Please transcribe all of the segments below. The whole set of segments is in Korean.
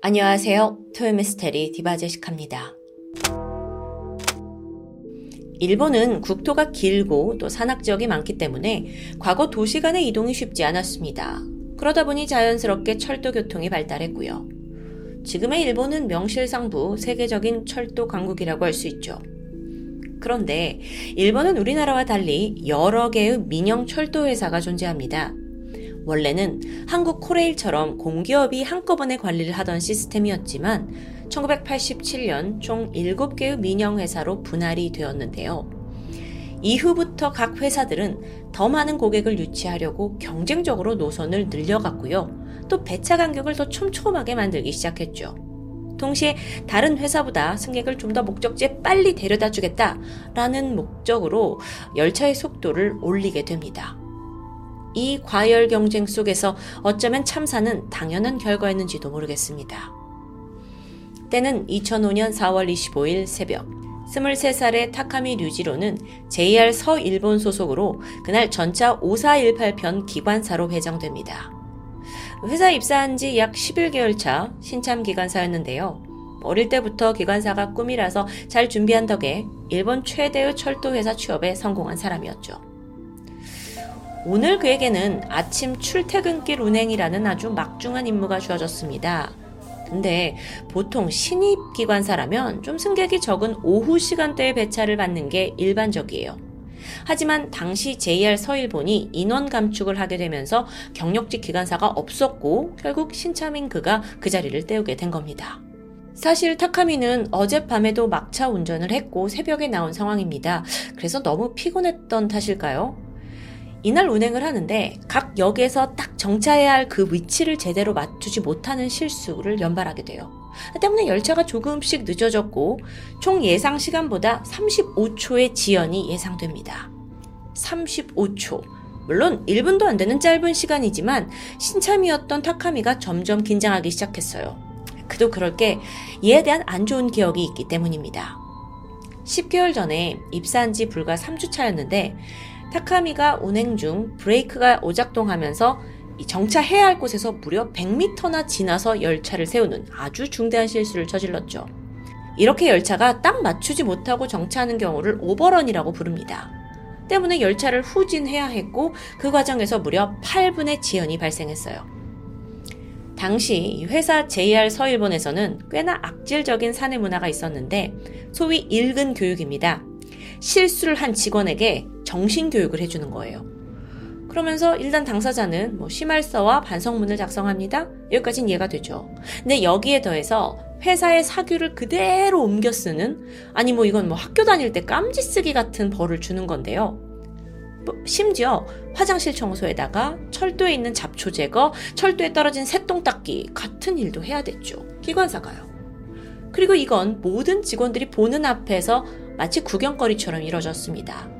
안녕하세요. 토요미스테리 디바제식합니다. 일본은 국토가 길고 또 산악 지역이 많기 때문에 과거 도시 간의 이동이 쉽지 않았습니다. 그러다 보니 자연스럽게 철도 교통이 발달했고요. 지금의 일본은 명실상부 세계적인 철도 강국이라고 할 수 있죠. 그런데 일본은 우리나라와 달리 여러 개의 민영 철도 회사가 존재합니다. 원래는 한국 코레일처럼 공기업이 한꺼번에 관리를 하던 시스템이었지만 1987년 총 7개의 민영회사로 분할이 되었는데요. 이후부터 각 회사들은 더 많은 고객을 유치하려고 경쟁적으로 노선을 늘려갔고요. 또 배차 간격을 더 촘촘하게 만들기 시작했죠. 동시에 다른 회사보다 승객을 좀 더 목적지에 빨리 데려다 주겠다라는 목적으로 열차의 속도를 올리게 됩니다. 이 과열 경쟁 속에서 어쩌면 참사는 당연한 결과였는지도 모르겠습니다. 때는 2005년 4월 25일 새벽 23살의 타카미 류지로는 JR 서일본 소속으로 그날 전차 5418편 기관사로 배정됩니다. 회사 입사한 지 약 11개월 차 신참 기관사였는데요. 어릴 때부터 기관사가 꿈이라서 잘 준비한 덕에 일본 최대의 철도회사 취업에 성공한 사람이었죠. 오늘 그에게는 아침 출퇴근길 운행이라는 아주 막중한 임무가 주어졌습니다. 근데 보통 신입 기관사라면 좀 승객이 적은 오후 시간대에 배차를 받는 게 일반적이에요. 하지만 당시 JR 서일본이 인원 감축을 하게 되면서 경력직 기관사가 없었고 결국 신차민 그가 그 자리를 때우게 된 겁니다. 사실 타카미는 어젯밤에도 막차 운전을 했고 새벽에 나온 상황입니다. 그래서 너무 피곤했던 탓일까요? 이날 운행을 하는데 각 역에서 딱 정차해야 할 그 위치를 제대로 맞추지 못하는 실수를 연발하게 돼요. 때문에 열차가 조금씩 늦어졌고 총 예상 시간보다 35초의 지연이 예상됩니다. 35초. 물론 1분도 안 되는 짧은 시간이지만 신참이었던 타카미가 점점 긴장하기 시작했어요. 그도 그럴 게 이에 대한 안 좋은 기억이 있기 때문입니다. 10개월 전에 입사한 지 불과 3주 차였는데 타카미가 운행 중 브레이크가 오작동하면서 정차해야 할 곳에서 무려 100m나 지나서 열차를 세우는 아주 중대한 실수를 저질렀죠. 이렇게 열차가 딱 맞추지 못하고 정차하는 경우를 오버런이라고 부릅니다. 때문에 열차를 후진해야 했고 그 과정에서 무려 8분의 지연이 발생했어요. 당시 회사 JR 서일본에서는 꽤나 악질적인 사내 문화가 있었는데 소위 일근 교육입니다. 실수를 한 직원에게 정신교육을 해주는 거예요. 그러면서 일단 당사자는 뭐 심할서와 반성문을 작성합니다. 여기까지는 이해가 되죠. 근데 여기에 더해서 회사의 사규를 그대로 옮겨 쓰는 아니 뭐 이건 뭐 학교 다닐 때 깜지 쓰기 같은 벌을 주는 건데요. 뭐 심지어 화장실 청소에다가 철도에 있는 잡초 제거, 철도에 떨어진 새똥 닦기 같은 일도 해야 됐죠. 기관사가요. 그리고 이건 모든 직원들이 보는 앞에서 마치 구경거리처럼 이뤄졌습니다.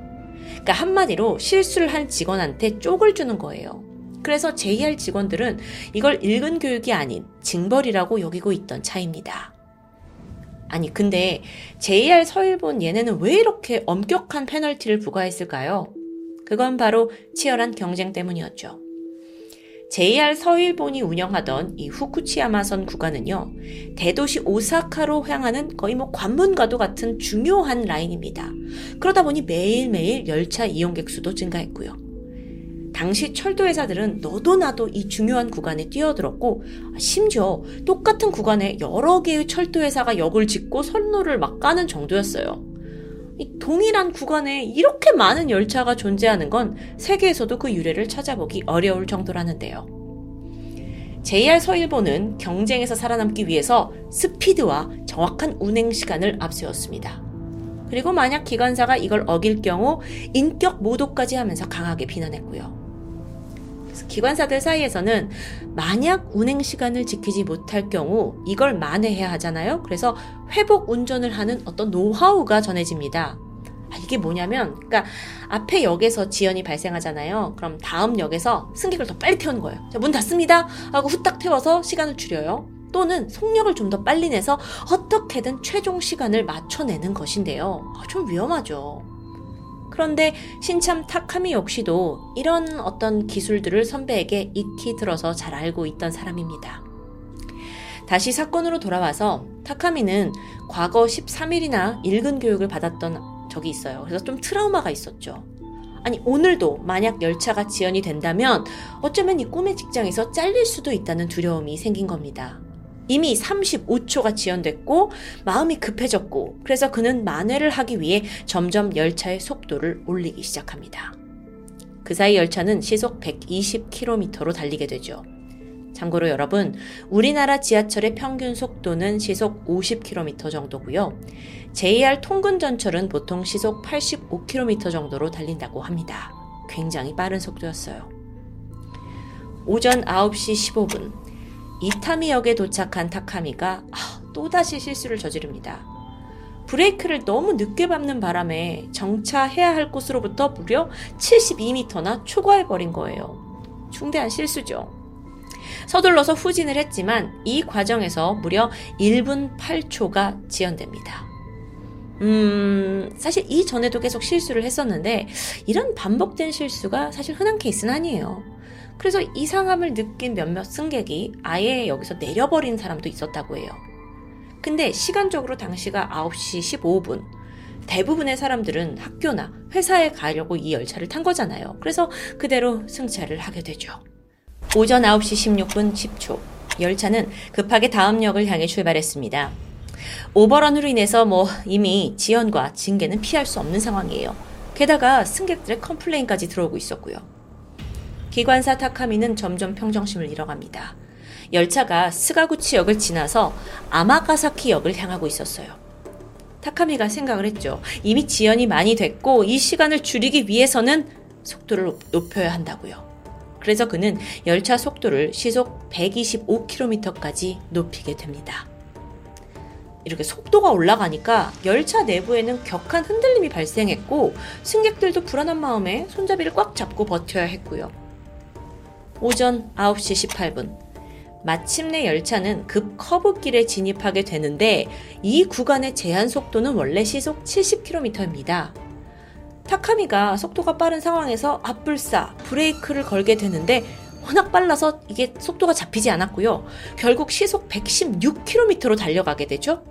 그러니까 한마디로 실수를 한 직원한테 쪽을 주는 거예요. 그래서 JR 직원들은 이걸 읽은 교육이 아닌 징벌이라고 여기고 있던 차입니다. 아니, 근데 JR 서일본 얘네는 왜 이렇게 엄격한 페널티를 부과했을까요? 그건 바로 치열한 경쟁 때문이었죠. JR 서일본이 운영하던 이 후쿠치야마선 구간은요, 대도시 오사카로 향하는 거의 뭐 관문과도 같은 중요한 라인입니다. 그러다 보니 매일매일 열차 이용객 수도 증가했고요. 당시 철도 회사들은 너도 나도 이 중요한 구간에 뛰어들었고, 심지어 똑같은 구간에 여러 개의 철도 회사가 역을 짓고 선로를 막 까는 정도였어요. 이 동일한 구간에 이렇게 많은 열차가 존재하는 건 세계에서도 그 유래를 찾아보기 어려울 정도라는데요. JR 서일본은 경쟁에서 살아남기 위해서 스피드와 정확한 운행 시간을 앞세웠습니다. 그리고 만약 기관사가 이걸 어길 경우 인격 모독까지 하면서 강하게 비난했고요. 기관사들 사이에서는 만약 운행 시간을 지키지 못할 경우 이걸 만회해야 하잖아요. 그래서 회복 운전을 하는 어떤 노하우가 전해집니다. 아, 이게 뭐냐면, 그러니까 앞에 역에서 지연이 발생하잖아요. 그럼 다음 역에서 승객을 더 빨리 태우는 거예요. 자, 문 닫습니다. 하고 후딱 태워서 시간을 줄여요. 또는 속력을 좀 더 빨리 내서 어떻게든 최종 시간을 맞춰내는 것인데요. 아, 좀 위험하죠. 그런데 신참 타카미 역시도 이런 어떤 기술들을 선배에게 익히 들어서 잘 알고 있던 사람입니다. 다시 사건으로 돌아와서 타카미는 과거 13일이나 일근 교육을 받았던 적이 있어요. 그래서 좀 트라우마가 있었죠. 아니, 오늘도 만약 열차가 지연이 된다면 어쩌면 이 꿈의 직장에서 잘릴 수도 있다는 두려움이 생긴 겁니다. 이미 35초가 지연됐고 마음이 급해졌고 그래서 그는 만회를 하기 위해 점점 열차의 속도를 올리기 시작합니다. 그 사이 열차는 시속 120km로 달리게 되죠. 참고로 여러분, 우리나라 지하철의 평균 속도는 시속 50km 정도고요. JR 통근 전철은 보통 시속 85km 정도로 달린다고 합니다. 굉장히 빠른 속도였어요. 오전 9시 15분, 이타미역에 도착한 타카미가 아, 또다시 실수를 저지릅니다. 브레이크를 너무 늦게 밟는 바람에 정차해야 할 곳으로부터 무려 72m나 초과해버린 거예요. 중대한 실수죠. 서둘러서 후진을 했지만 이 과정에서 무려 1분 8초가 지연됩니다. 음, 사실 이전에도 계속 실수를 했었는데 이런 반복된 실수가 사실 흔한 케이스는 아니에요. 그래서 이상함을 느낀 몇몇 승객이 아예 여기서 내려버린 사람도 있었다고 해요. 근데 시간적으로 당시가 9시 15분. 대부분의 사람들은 학교나 회사에 가려고 이 열차를 탄 거잖아요. 그래서 그대로 승차를 하게 되죠. 오전 9시 16분 10초. 열차는 급하게 다음 역을 향해 출발했습니다. overrun으로 인해서 뭐 이미 지연과 징계는 피할 수 없는 상황이에요. 게다가 승객들의 complain까지 들어오고 있었고요. 기관사 타카미는 점점 평정심을 잃어갑니다. 열차가 스가구치 역을 지나서 아마가사키 역을 향하고 있었어요. 타카미가 생각을 했죠. 이미 지연이 많이 됐고 이 시간을 줄이기 위해서는 속도를 높여야 한다고요. 그래서 그는 열차 속도를 시속 125km까지 높이게 됩니다. 이렇게 속도가 올라가니까 열차 내부에는 격한 흔들림이 발생했고 승객들도 불안한 마음에 손잡이를 꽉 잡고 버텨야 했고요. 오전 9시 18분. 마침내 열차는 급 커브길에 진입하게 되는데 이 구간의 제한 속도는 원래 시속 70km입니다. 타카미가 속도가 빠른 상황에서 앞불사 브레이크를 걸게 되는데 워낙 빨라서 이게 속도가 잡히지 않았고요. 결국 시속 116km로 달려가게 되죠.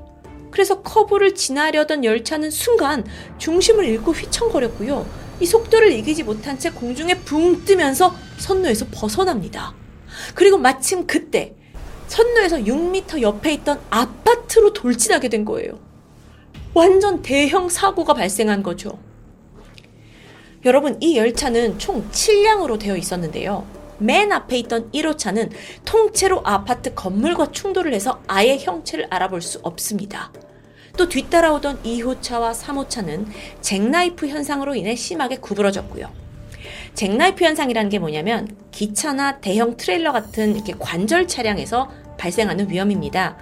그래서 커브를 지나려던 열차는 순간 중심을 잃고 휘청거렸고요. 이 속도를 이기지 못한 채 공중에 붕 뜨면서 선로에서 벗어납니다. 그리고 마침 그때 선로에서 6m 옆에 있던 아파트로 돌진하게 된 거예요. 완전 대형 사고가 발생한 거죠. 여러분, 이 열차는 총 7량으로 되어 있었는데요. 맨 앞에 있던 1호차는 통째로 아파트 건물과 충돌을 해서 아예 형체를 알아볼 수 없습니다. 또 뒤따라오던 2호차와 3호차는 잭나이프 현상으로 인해 심하게 구부러졌고요. 잭나이프 현상이라는 게 뭐냐면 기차나 대형 트레일러 같은 이렇게 관절 차량에서 발생하는 위험입니다.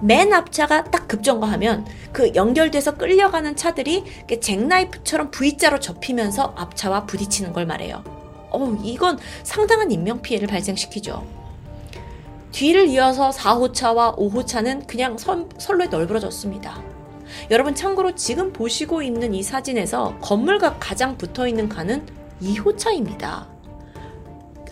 맨 앞차가 딱 급정거하면 그 연결돼서 끌려가는 차들이 잭나이프처럼 V자로 접히면서 앞차와 부딪히는 걸 말해요. 어, 이건 상당한 인명피해를 발생시키죠. 뒤를 이어서 4호차와 5호차는 그냥 선, 선로에 널브러졌습니다. 여러분 참고로 지금 보시고 있는 이 사진에서 건물과 가장 붙어 있는 칸은 2호차입니다.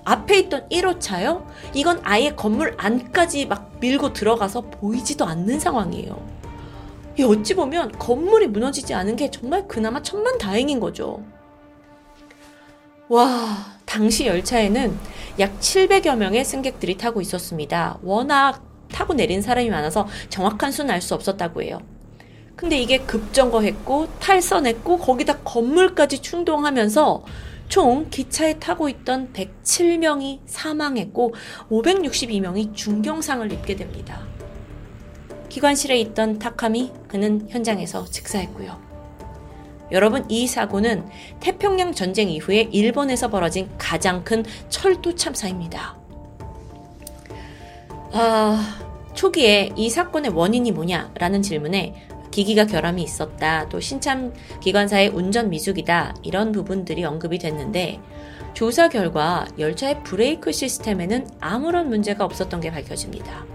앞에 있던 1호차요? 이건 아예 건물 안까지 막 밀고 들어가서 보이지도 않는 상황이에요. 어찌 보면 건물이 무너지지 않은 게 정말 그나마 천만 다행인 거죠. 와, 당시 열차에는 약 700여 명의 승객들이 타고 있었습니다. 워낙 타고 내린 사람이 많아서 정확한 수는 알 수 없었다고 해요. 근데 이게 급정거했고 탈선했고 거기다 건물까지 충동하면서 총 기차에 타고 있던 107명이 사망했고 562명이 중경상을 입게 됩니다. 기관실에 있던 타카미 그는 현장에서 즉사했고요. 여러분 이 사고는 태평양 전쟁 이후에 일본에서 벌어진 가장 큰 철도 참사입니다. 아, 초기에 이 사건의 원인이 뭐냐라는 질문에 기기가 결함이 있었다. 또 신참 기관사의 운전 미숙이다. 이런 부분들이 언급이 됐는데 조사 결과 열차의 브레이크 시스템에는 아무런 문제가 없었던 게 밝혀집니다.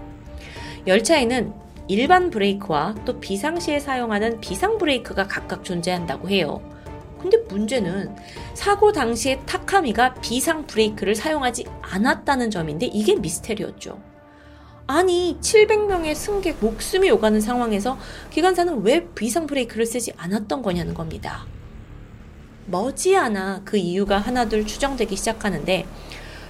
열차에는 일반 브레이크와 또 비상시에 사용하는 비상 브레이크가 각각 존재한다고 해요. 근데 문제는 사고 당시에 타카미가 비상 브레이크를 사용하지 않았다는 점인데 이게 미스테리였죠. 아니 700명의 승객 목숨이 오가는 상황에서 기관사는 왜 비상 브레이크를 쓰지 않았던 거냐는 겁니다. 머지않아 그 이유가 하나둘 추정되기 시작하는데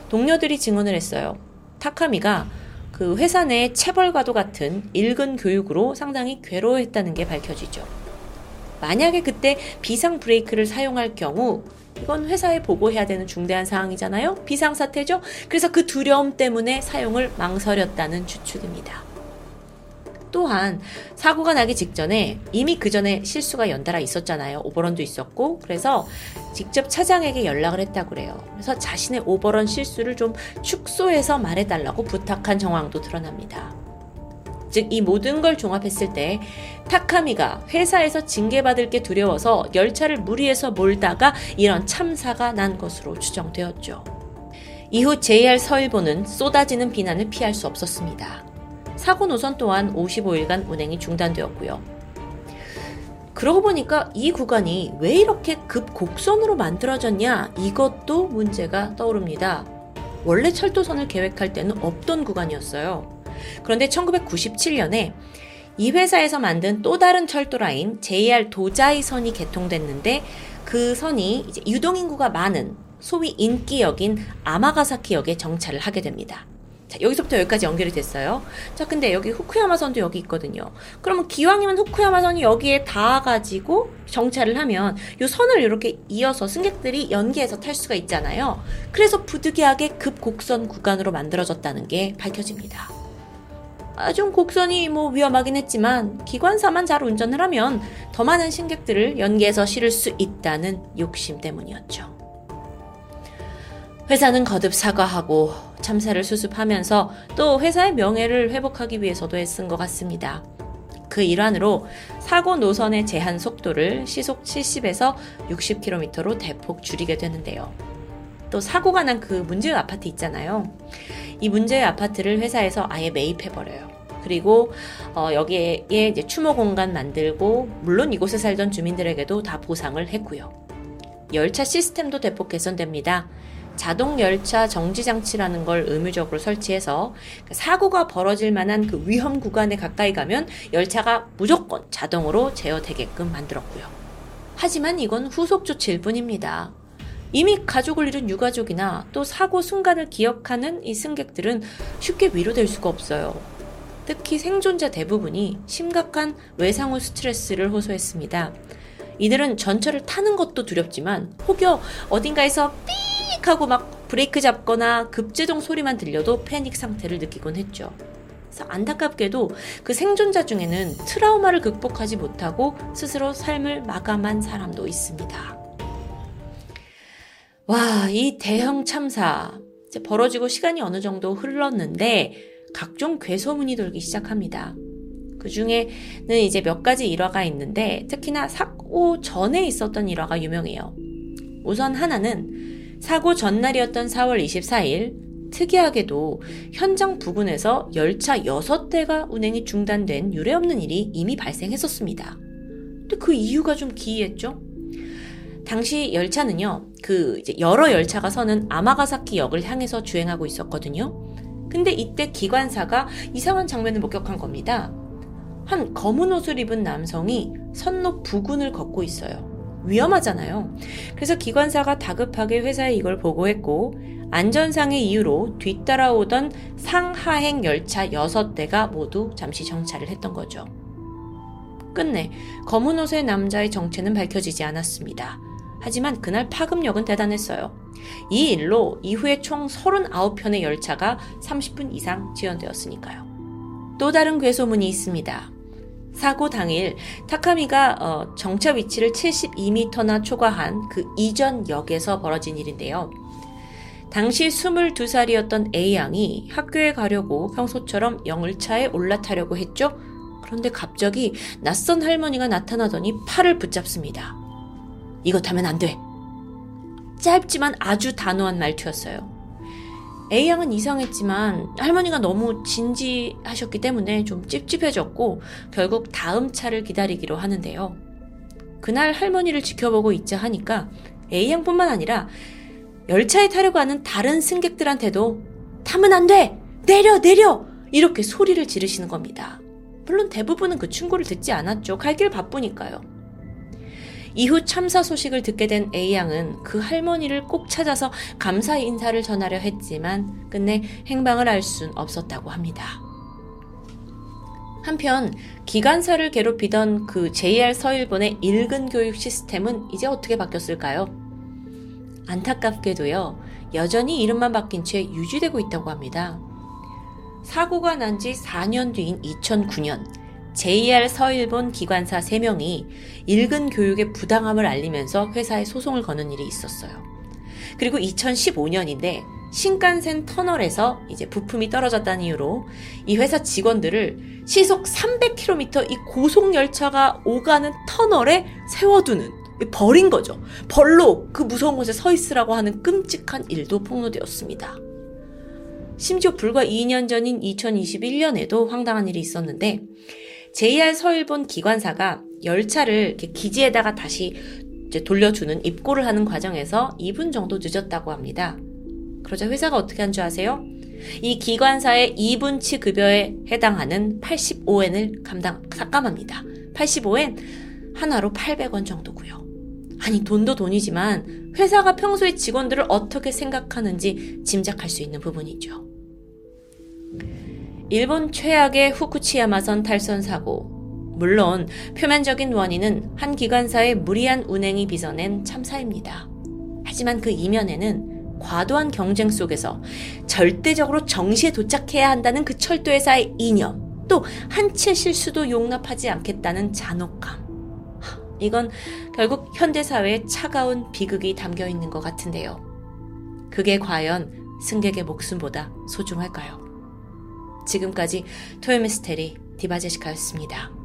동료들이 증언을 했어요. 타카미가 그 회사 내 체벌과도 같은 일근 교육으로 상당히 괴로워했다는 게 밝혀지죠. 만약에 그때 비상 브레이크를 사용할 경우 이건 회사에 보고해야 되는 중대한 사항이잖아요. 비상사태죠. 그래서 그 두려움 때문에 사용을 망설였다는 추측입니다. 또한 사고가 나기 직전에 이미 그 전에 실수가 연달아 있었잖아요. 오버런도 있었고 그래서 직접 차장에게 연락을 했다고 그래요. 그래서 자신의 오버런 실수를 좀 축소해서 말해달라고 부탁한 정황도 드러납니다. 즉, 이 모든 걸 종합했을 때 타카미가 회사에서 징계받을 게 두려워서 열차를 무리해서 몰다가 이런 참사가 난 것으로 추정되었죠. 이후 JR 서일보는 쏟아지는 비난을 피할 수 없었습니다. 사고 노선 또한 55일간 운행이 중단되었고요. 그러고 보니까 이 구간이 왜 이렇게 급곡선으로 만들어졌냐 이것도 문제가 떠오릅니다. 원래 철도선을 계획할 때는 없던 구간이었어요. 그런데 1997년에 이 회사에서 만든 또 다른 철도 라인 JR 도자이 선이 개통됐는데 그 선이 유동인구가 많은 소위 인기역인 아마가사키역에 정차를 하게 됩니다. 자, 여기서부터 여기까지 연결이 됐어요. 자, 근데 여기 후쿠야마선도 여기 있거든요. 그러면 기왕이면 후쿠야마선이 여기에 닿아가지고 정차를 하면 이 선을 이렇게 이어서 승객들이 연계해서 탈 수가 있잖아요. 그래서 부득이하게 급곡선 구간으로 만들어졌다는 게 밝혀집니다. 아, 좀 곡선이 뭐 위험하긴 했지만 기관사만 잘 운전을 하면 더 많은 승객들을 연계해서 실을 수 있다는 욕심 때문이었죠. 회사는 거듭 사과하고 참사를 수습하면서 또 회사의 명예를 회복하기 위해서도 애쓴 것 같습니다. 그 일환으로 사고 노선의 제한 속도를 시속 70에서 60km로 대폭 줄이게 되는데요. 또 사고가 난 그 문제의 아파트 있잖아요. 이 문제의 아파트를 회사에서 아예 매입해버려요. 그리고 어, 여기에 이제 추모 공간 만들고 물론 이곳에 살던 주민들에게도 다 보상을 했고요. 열차 시스템도 대폭 개선됩니다. 자동 열차 정지 장치라는 걸 의무적으로 설치해서 사고가 벌어질 만한 그 위험 구간에 가까이 가면 열차가 무조건 자동으로 제어되게끔 만들었고요. 하지만 이건 후속 조치일 뿐입니다. 이미 가족을 잃은 유가족이나 또 사고 순간을 기억하는 이 승객들은 쉽게 위로될 수가 없어요. 특히 생존자 대부분이 심각한 외상후 스트레스를 호소했습니다. 이들은 전철을 타는 것도 두렵지만 혹여 어딘가에서 삑 하고 막 브레이크 잡거나 급제동 소리만 들려도 패닉 상태를 느끼곤 했죠. 그래서 안타깝게도 그 생존자 중에는 트라우마를 극복하지 못하고 스스로 삶을 마감한 사람도 있습니다. 와, 이 대형 참사. 이제 벌어지고 시간이 어느 정도 흘렀는데 각종 괴소문이 돌기 시작합니다. 그 중에는 이제 몇 가지 일화가 있는데 특히나 사고 전에 있었던 일화가 유명해요. 우선 하나는 사고 전날이었던 4월 24일 특이하게도 현장 부근에서 열차 6대가 운행이 중단된 유례없는 일이 이미 발생했었습니다. 근데 그 이유가 좀 기이했죠? 당시 열차는요, 그 이제 여러 열차가 서는 아마가사키 역을 향해서 주행하고 있었거든요. 근데 이때 기관사가 이상한 장면을 목격한 겁니다. 한 검은 옷을 입은 남성이 선로 부근을 걷고 있어요. 위험하잖아요. 그래서 기관사가 다급하게 회사에 이걸 보고했고 안전상의 이유로 뒤따라오던 상하행 열차 6대가 모두 잠시 정차를 했던 거죠. 끝내 검은 옷의 남자의 정체는 밝혀지지 않았습니다. 하지만 그날 파급력은 대단했어요. 이 일로 이후에 총 39편의 열차가 30분 이상 지연되었으니까요. 또 다른 괴소문이 있습니다. 사고 당일 타카미가 어, 정차 위치를 72m나 초과한 그 이전 역에서 벌어진 일인데요. 당시 22살이었던 A양이 학교에 가려고 평소처럼 영을차에 올라타려고 했죠. 그런데 갑자기 낯선 할머니가 나타나더니 팔을 붙잡습니다. 이것 하면 안 돼. 짧지만 아주 단호한 말투였어요. A양은 이상했지만 할머니가 너무 진지하셨기 때문에 좀 찝찝해졌고 결국 다음 차를 기다리기로 하는데요. 그날 할머니를 지켜보고 있자 하니까 A양뿐만 아니라 열차에 타려고 하는 다른 승객들한테도 타면 안 돼! 내려! 내려! 이렇게 소리를 지르시는 겁니다. 물론 대부분은 그 충고를 듣지 않았죠. 갈 길 바쁘니까요. 이후 참사 소식을 듣게 된 A양은 그 할머니를 꼭 찾아서 감사 인사를 전하려 했지만 끝내 행방을 알 순 없었다고 합니다. 한편 기관사를 괴롭히던 그 JR 서일본의 일근 교육 시스템은 이제 어떻게 바뀌었을까요? 안타깝게도요, 여전히 이름만 바뀐 채 유지되고 있다고 합니다. 사고가 난 지 4년 뒤인 2009년, JR 서일본 기관사 3명이 일근 교육의 부당함을 알리면서 회사에 소송을 거는 일이 있었어요. 그리고 2015년인데 신간센 터널에서 이제 부품이 떨어졌다는 이유로 이 회사 직원들을 시속 300km 이 고속 열차가 오가는 터널에 세워두는 버린 거죠. 벌로 그 무서운 곳에 서 있으라고 하는 끔찍한 일도 폭로되었습니다. 심지어 불과 2년 전인 2021년에도 황당한 일이 있었는데 JR 서일본 기관사가 열차를 기지에다가 다시 돌려주는 입고를 하는 과정에서 2분 정도 늦었다고 합니다. 그러자 회사가 어떻게 한 줄 아세요? 이 기관사의 2분치 급여에 해당하는 85엔을 감당, 삭감합니다. 85엔 하나로 800원 정도고요. 아니, 돈도 돈이지만 회사가 평소에 직원들을 어떻게 생각하는지 짐작할 수 있는 부분이죠. 일본 최악의 후쿠치야마선 탈선 사고. 물론 표면적인 원인은 한 기관사의 무리한 운행이 빚어낸 참사입니다. 하지만 그 이면에는 과도한 경쟁 속에서 절대적으로 정시에 도착해야 한다는 그 철도 회사의 이념, 또한채 실수도 용납하지 않겠다는 잔혹감. 이건 결국 현대 사회의 차가운 비극이 담겨 있는 것 같은데요. 그게 과연 승객의 목숨보다 소중할까요? 지금까지 토요미스테리 디바제시카였습니다.